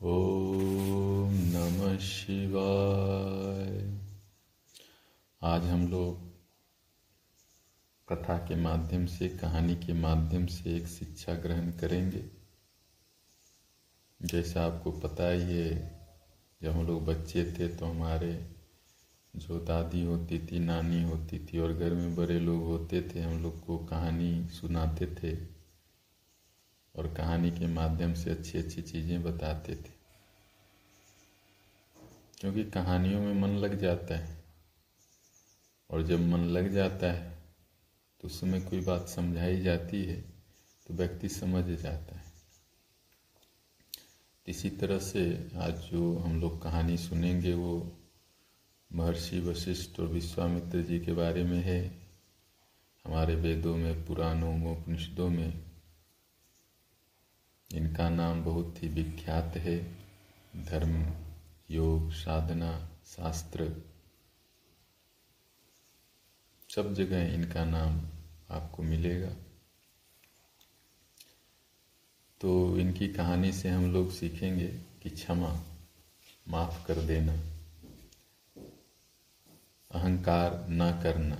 ओम नमः शिवाय। आज हम लोग कथा के माध्यम से, कहानी के माध्यम से एक शिक्षा ग्रहण करेंगे। जैसा आपको पता ही है, जब हम लोग बच्चे थे तो हमारे जो दादी होती थी, नानी होती थी और घर में बड़े लोग होते थे, हम लोग को कहानी सुनाते थे। और कहानी के माध्यम से अच्छी अच्छी चीज़ें बताते थे। क्योंकि कहानियों में मन लग जाता है। और जब मन लग जाता है तो उसमें कोई बात समझाई जाती है तो व्यक्ति समझ जाता है। इसी तरह से आज जो हम लोग कहानी सुनेंगे, वो महर्षि वशिष्ठ और विश्वामित्र जी के बारे में है। हमारे वेदों में, पुराणों में, उपनिषदों में इनका नाम बहुत ही विख्यात है। धर्म, योग, साधना, शास्त्र, सब जगह इनका नाम आपको मिलेगा। तो इनकी कहानी से हम लोग सीखेंगे कि क्षमा, माफ़ कर देना, अहंकार ना करना,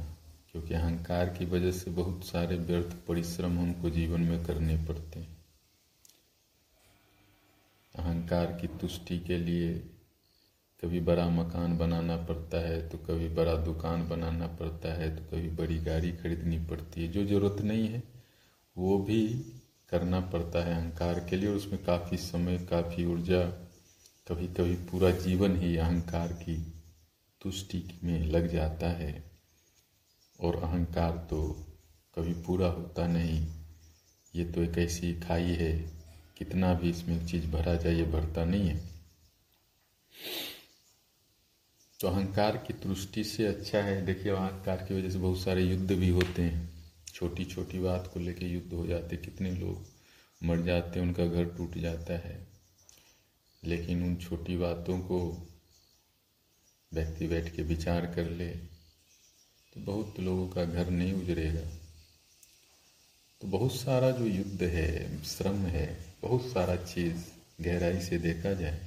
क्योंकि अहंकार की वजह से बहुत सारे व्यर्थ परिश्रम हमको जीवन में करने पड़ते हैं। अहंकार की तुष्टि के लिए कभी बड़ा मकान बनाना पड़ता है तो कभी बड़ा दुकान बनाना पड़ता है तो कभी बड़ी गाड़ी खरीदनी पड़ती है। जो ज़रूरत नहीं है, वो भी करना पड़ता है अहंकार के लिए, और उसमें काफ़ी समय, काफ़ी ऊर्जा कभी कभी पूरा जीवन ही अहंकार की तुष्टि में लग जाता है। और अहंकार तो कभी पूरा होता नहीं। ये तो एक ऐसी खाई है कितना भी इसमें चीज़ भरा जाए, ये भरता नहीं है। तो अहंकार की दृष्टि से अच्छा है। देखिए, अहंकार की वजह से बहुत सारे युद्ध भी होते हैं। छोटी छोटी बात को लेके युद्ध हो जाते कितने लोग मर जाते हैं, उनका घर टूट जाता है। लेकिन उन छोटी बातों को व्यक्ति बैठ के विचार कर ले तो बहुत लोगों का घर नहीं उजरेगा। तो बहुत सारा जो युद्ध है, श्रम है, बहुत सारा चीज़ गहराई से देखा जाए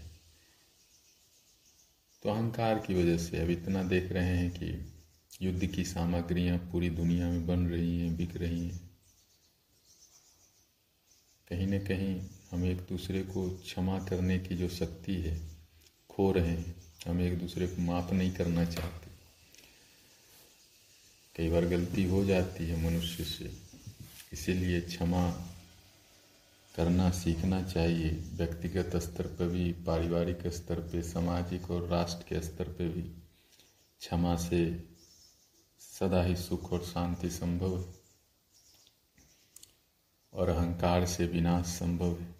तो अहंकार की वजह से अब इतना देख रहे हैं कि युद्ध की सामग्रियाँ पूरी दुनिया में बन रही हैं, बिक रही हैं। कहीं न कहीं हम एक दूसरे को क्षमा करने की जो शक्ति है, खो रहे हैं। हम एक दूसरे को माफ़ नहीं करना चाहते। कई बार गलती हो जाती है मनुष्य से। इसीलिए क्षमा करना सीखना चाहिए। व्यक्तिगत स्तर पर भी, पारिवारिक स्तर पे, सामाजिक और राष्ट्र के स्तर पे भी क्षमा से सदा ही सुख और शांति संभव है और अहंकार से विनाश संभव है।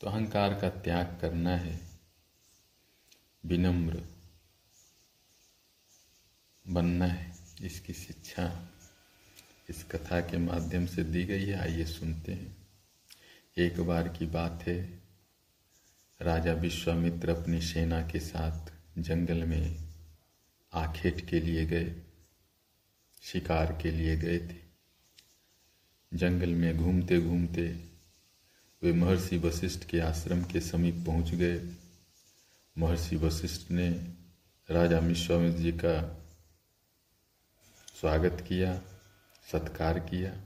तो अहंकार का त्याग करना है। विनम्र बनना है। इसकी शिक्षा इस कथा के माध्यम से दी गई है, आइए सुनते हैं। एक बार की बात है, राजा विश्वामित्र अपनी सेना के साथ जंगल में आखेट के लिए गए, शिकार के लिए गए थे। जंगल में घूमते घूमते वे महर्षि वशिष्ठ के आश्रम के समीप पहुँच गए। महर्षि वशिष्ठ ने राजा विश्वामित्र जी का स्वागत किया, सत्कार किया।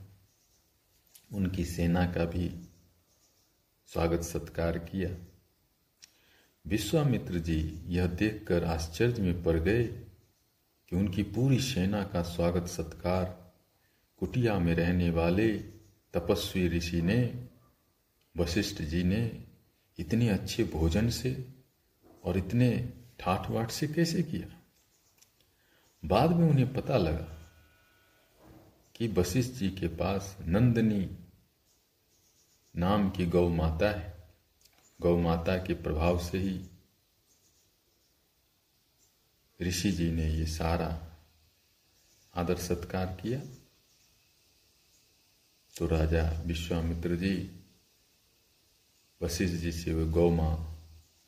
उनकी सेना का भी स्वागत सत्कार किया। विश्वामित्र जी यह देखकर आश्चर्य में पड़ गए कि उनकी पूरी सेना का स्वागत सत्कार कुटिया में रहने वाले तपस्वी ऋषि ने, वशिष्ठ जी ने इतने अच्छे भोजन से और इतने ठाठ वाठ से कैसे किया? बाद में उन्हें पता लगा कि वशिष्ठ जी के पास नंदनी नाम की गौ माता है। गौ माता के प्रभाव से ही ऋषि जी ने ये सारा आदर सत्कार किया। तो राजा विश्वामित्र जी वशिष्ठ जी से वे गौ माँ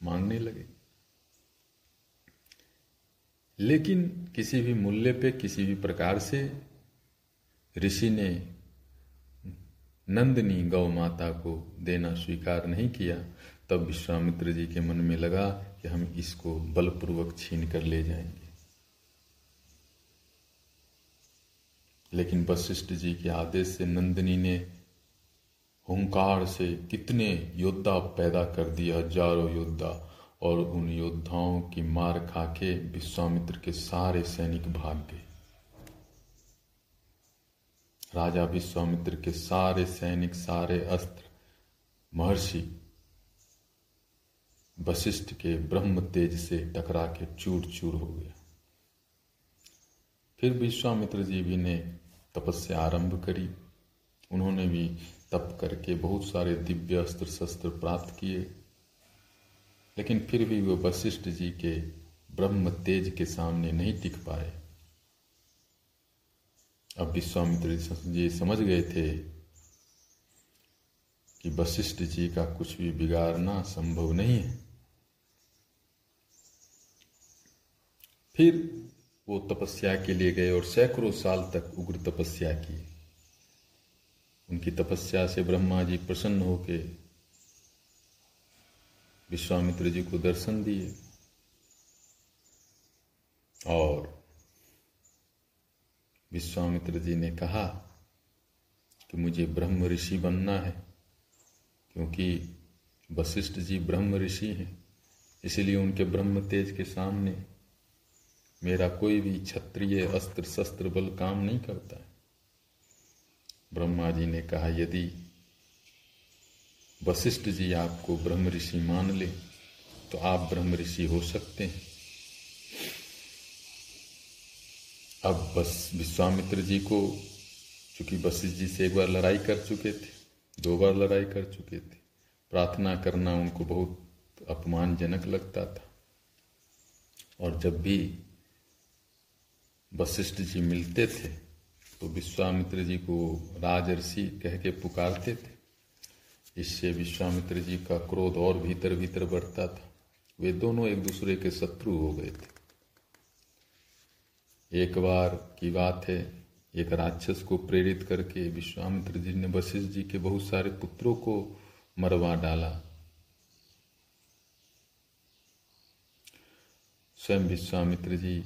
मांगने लगे। लेकिन किसी भी मूल्य पे, किसी भी प्रकार से ऋषि ने नंदनी गौ माता को देना स्वीकार नहीं किया, तब विश्वामित्र जी के मन में लगा कि हम इसको बलपूर्वक छीन कर ले जाएँगे। लेकिन वशिष्ठ जी के आदेश से नंदिनी ने हुंकार से कितने योद्धा पैदा कर दिए हज़ारों योद्धा, और उन योद्धाओं की मार खाके विश्वामित्र के सारे सैनिक भाग गए। राजा विश्वामित्र के सारे सैनिक, सारे अस्त्र, महर्षि वशिष्ठ के ब्रह्म तेज से टकरा के चूर चूर हो गया। फिर विश्वामित्र जी भी ने तपस्या आरंभ करी। उन्होंने भी तप करके बहुत सारे दिव्य अस्त्र शस्त्र प्राप्त किए। लेकिन फिर भी वो वशिष्ठ जी के ब्रह्म तेज के सामने नहीं टिक पाए। अब विश्वामित्र जी समझ गए थे कि वशिष्ठ जी का कुछ भी बिगाड़ना संभव नहीं है। फिर वो तपस्या के लिए गए और सैकड़ों साल तक उग्र तपस्या की। उनकी तपस्या से ब्रह्मा जी प्रसन्न होके विश्वामित्र जी को दर्शन दिए और विश्वामित्र जी ने कहा कि मुझे ब्रह्म ऋषि बनना है, क्योंकि वशिष्ठ जी ब्रह्म ऋषि हैं, इसलिए उनके ब्रह्म तेज के सामने मेरा कोई भी क्षत्रिय अस्त्र शस्त्र बल काम नहीं करता है। ब्रह्मा जी ने कहा, यदि वशिष्ठ जी आपको ब्रह्म ऋषि मान ले तो आप ब्रह्म ऋषि हो सकते हैं। अब बस विश्वामित्र जी को, चूँकि वशिष्ठ जी से एक बार लड़ाई कर चुके थे, दो बार लड़ाई कर चुके थे, प्रार्थना करना उनको बहुत अपमानजनक लगता था। और जब भी वशिष्ठ जी मिलते थे तो विश्वामित्र जी को राजर्षि कह के पुकारते थे। इससे विश्वामित्र जी का क्रोध और भीतर भीतर बढ़ता था। वे दोनों एक दूसरे के शत्रु हो गए थे। एक बार की बात है। एक राक्षस को प्रेरित करके विश्वामित्र जी ने वशिष्ठ जी के बहुत सारे पुत्रों को मरवा डाला। स्वयं विश्वामित्र जी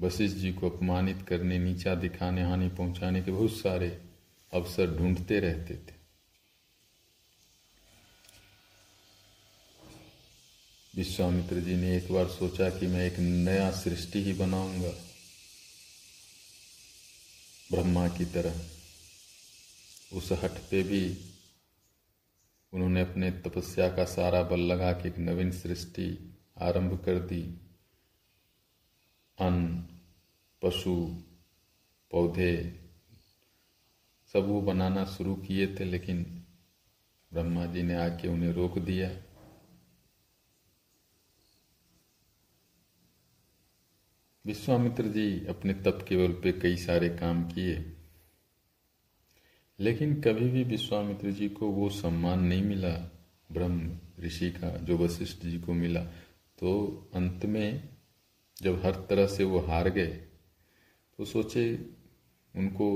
वशिष्ठ जी को अपमानित करने, नीचा दिखाने, हानि पहुँचाने के बहुत सारे अवसर ढूंढते रहते थे। विश्वामित्र जी ने एक बार सोचा कि मैं एक नया सृष्टि ही बनाऊँगा। ब्रह्मा की तरह। उस हट पे भी उन्होंने अपने तपस्या का सारा बल लगा के एक नवीन सृष्टि आरंभ कर दी। अन्न, पशु, पौधे, सब वो बनाना शुरू किए थे, लेकिन ब्रह्मा जी ने आके उन्हें रोक दिया। विश्वामित्र जी अपने तप केवल पे कई सारे काम किए। लेकिन कभी भी विश्वामित्र जी को वो सम्मान नहीं मिला, ब्रह्म ऋषि का जो वशिष्ठ जी को मिला तो अंत में जब हर तरह से वो हार गए तो सोचे उनको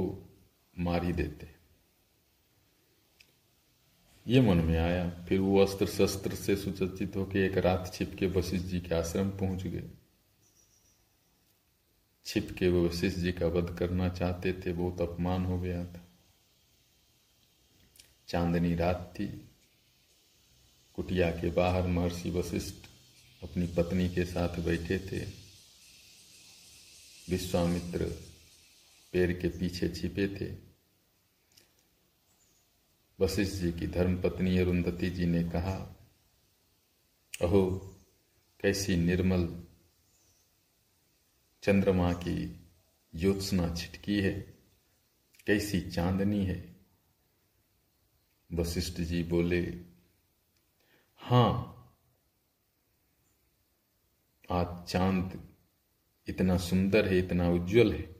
मार ही देते। ये मन में आया, फिर वो अस्त्र शस्त्र से सुचर्चित होकर एक रात छिप के वशिष्ठ जी के आश्रम पहुँच गए। छिप के वो वशिष्ठ जी का वध करना चाहते थे, बहुत अपमान हो गया था। चांदनी रात थी। कुटिया के बाहर महर्षि वशिष्ठ अपनी पत्नी के साथ बैठे थे। विश्वामित्र पेड़ के पीछे छिपे थे। वशिष्ठ जी की धर्मपत्नी अरुंधति जी ने कहा, अहो, कैसी निर्मल चंद्रमा की ज्योत्सना छिटकी है, कैसी चांदनी है। वशिष्ठ जी बोले हाँ आज चाँद इतना सुंदर है, इतना उज्जवल है,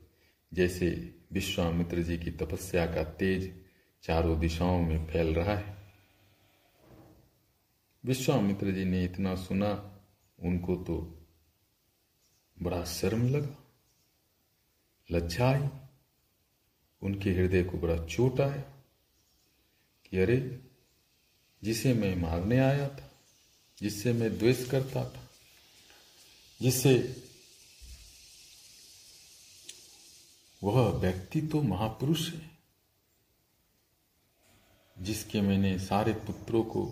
जैसे विश्वामित्र जी की तपस्या का तेज चारों दिशाओं में फैल रहा है। विश्वामित्र जी ने इतना सुना, उनको तो बड़ा शर्म लगा। लज्जा आई उनके हृदय को बड़ा चोट आया कि अरे, जिसे मैं मारने आया था, जिससे मैं द्वेष करता था, जिससे वह व्यक्ति तो महापुरुष है, जिसके मैंने सारे पुत्रों को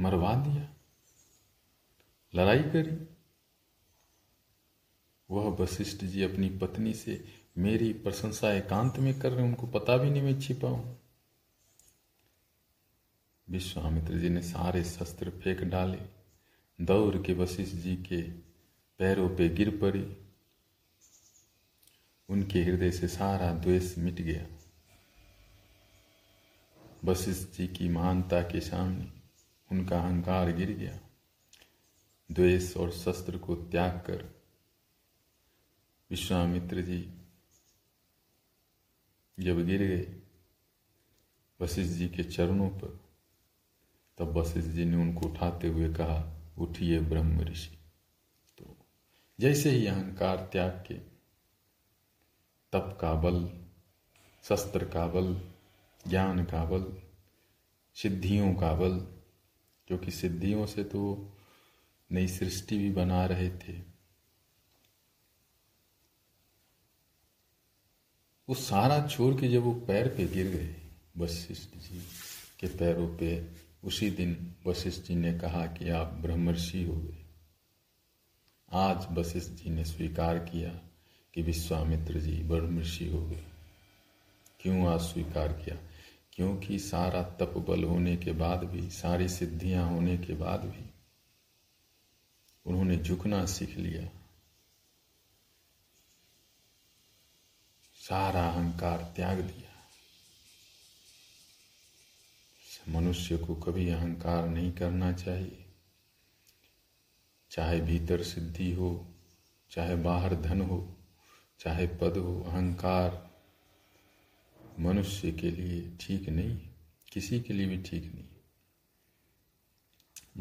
मरवा दिया, लड़ाई करी। वह वशिष्ठ जी अपनी पत्नी से मेरी प्रशंसा एकांत में कर रहे उनको पता भी नहीं मैं छिपा हूँ। विश्वामित्र जी ने सारे शस्त्र फेंक डाले, दौड़ के वशिष्ठ जी के पैरों पे गिर पड़ी। उनके हृदय से सारा द्वेष मिट गया। वशिष्ठ जी की महानता के सामने उनका अहंकार गिर गया। द्वेष और शस्त्र को त्याग कर विश्वामित्र जी, जब गिर गए वशिष्ठ जी के चरणों पर, तब वशिष्ठ जी ने उनको उठाते हुए कहा, उठिए ब्रह्म ऋषि। तो जैसे ही अहंकार त्याग के, तप का बल, शस्त्र का बल, ज्ञान का बल, सिद्धियों का बल, क्योंकि सिद्धियों से तो नई सृष्टि भी बना रहे थे वो सारा छोड़ के जब वो पैर पे गिर गए, वशिष्ठ जी के पैरों पे, उसी दिन वशिष्ठ जी ने कहा कि आप ब्रह्मर्षि हो गए। आज वशिष्ठ जी ने स्वीकार किया कि विश्वामित्र जी ब्रह्मर्षि हो गए। क्यों आज स्वीकार किया? क्योंकि सारा तप बल होने के बाद भी, सारी सिद्धियाँ होने के बाद भी उन्होंने झुकना सीख लिया। सारा अहंकार त्याग दिया। मनुष्य को कभी अहंकार नहीं करना चाहिए। चाहे भीतर सिद्धि हो, चाहे बाहर धन हो, चाहे पद हो, अहंकार मनुष्य के लिए ठीक नहीं, किसी के लिए भी ठीक नहीं।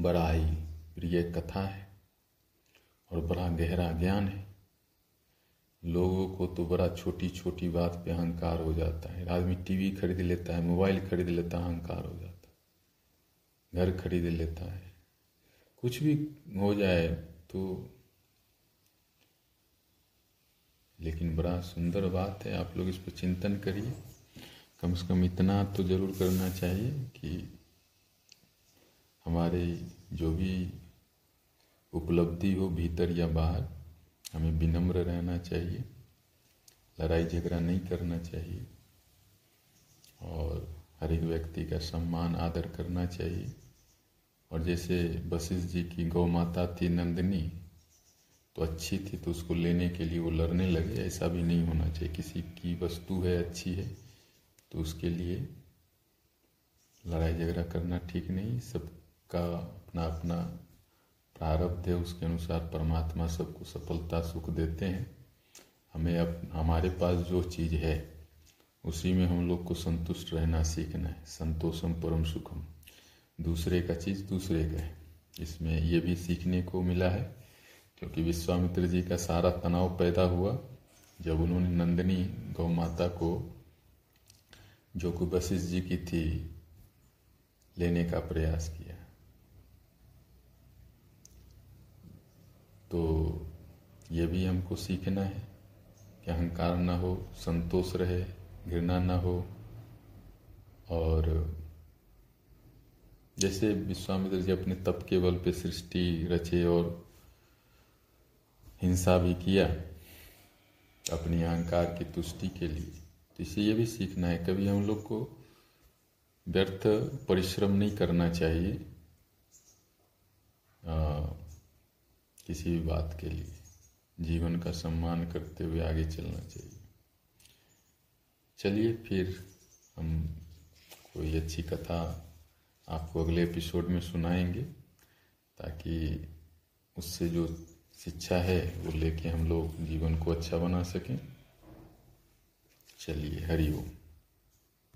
बड़ा ही प्रिय कथा है और बड़ा गहरा ज्ञान है। लोगों को तो बड़ा छोटी छोटी बात पे अहंकार हो जाता है। आदमी टीवी खरीद लेता है, मोबाइल खरीद लेता है, अहंकार हो जाता है। घर खरीद लेता है। कुछ भी हो जाए तो लेकिन बड़ा सुंदर बात है। आप लोग इस पर चिंतन करिए। कम से कम इतना तो ज़रूर करना चाहिए कि हमारे जो भी उपलब्धि हो भीतर या बाहर हमें विनम्र रहना चाहिए, लड़ाई झगड़ा नहीं करना चाहिए, और हर एक व्यक्ति का सम्मान, आदर करना चाहिए। और जैसे वशिष्ठ जी की गौ माता थी नंदिनी तो अच्छी थी तो उसको लेने के लिए वो लड़ने लगे। ऐसा भी नहीं होना चाहिए, किसी की वस्तु है, अच्छी है तो उसके लिए लड़ाई झगड़ा करना ठीक नहीं। सबका अपना अपना प्रारब्ध है उसके अनुसार परमात्मा सबको सफलता, सुख देते हैं। हमें अब, हमारे पास जो चीज़ है, उसी में हम लोग को संतुष्ट रहना सीखना है। संतोषम परम सुखम। दूसरे का चीज़ दूसरे का है। इसमें ये भी सीखने को मिला है, क्योंकि विश्वामित्र जी का सारा तनाव पैदा हुआ, जब उन्होंने नंदिनी गौ माता को, जो कि वशिष्ठ जी की थी, लेने का प्रयास किया तो ये भी हमको सीखना है कि अहंकार ना हो संतोष रहे घृणा ना हो। और जैसे विश्वामित्र जी अपने तप के बल पे सृष्टि रचे और हिंसा भी किया अपनी अहंकार की तुष्टि के लिए तो इसे ये भी सीखना है। कभी हम लोग को व्यर्थ परिश्रम नहीं करना चाहिए आ, किसी भी बात के लिए। जीवन का सम्मान करते हुए आगे चलना चाहिए। चलिए फिर हम कोई अच्छी कथा आपको अगले एपिसोड में सुनाएँगे, ताकि उससे जो शिक्षा है, वो लेके हम लोग जीवन को अच्छा बना सकें। चलिए हरिओम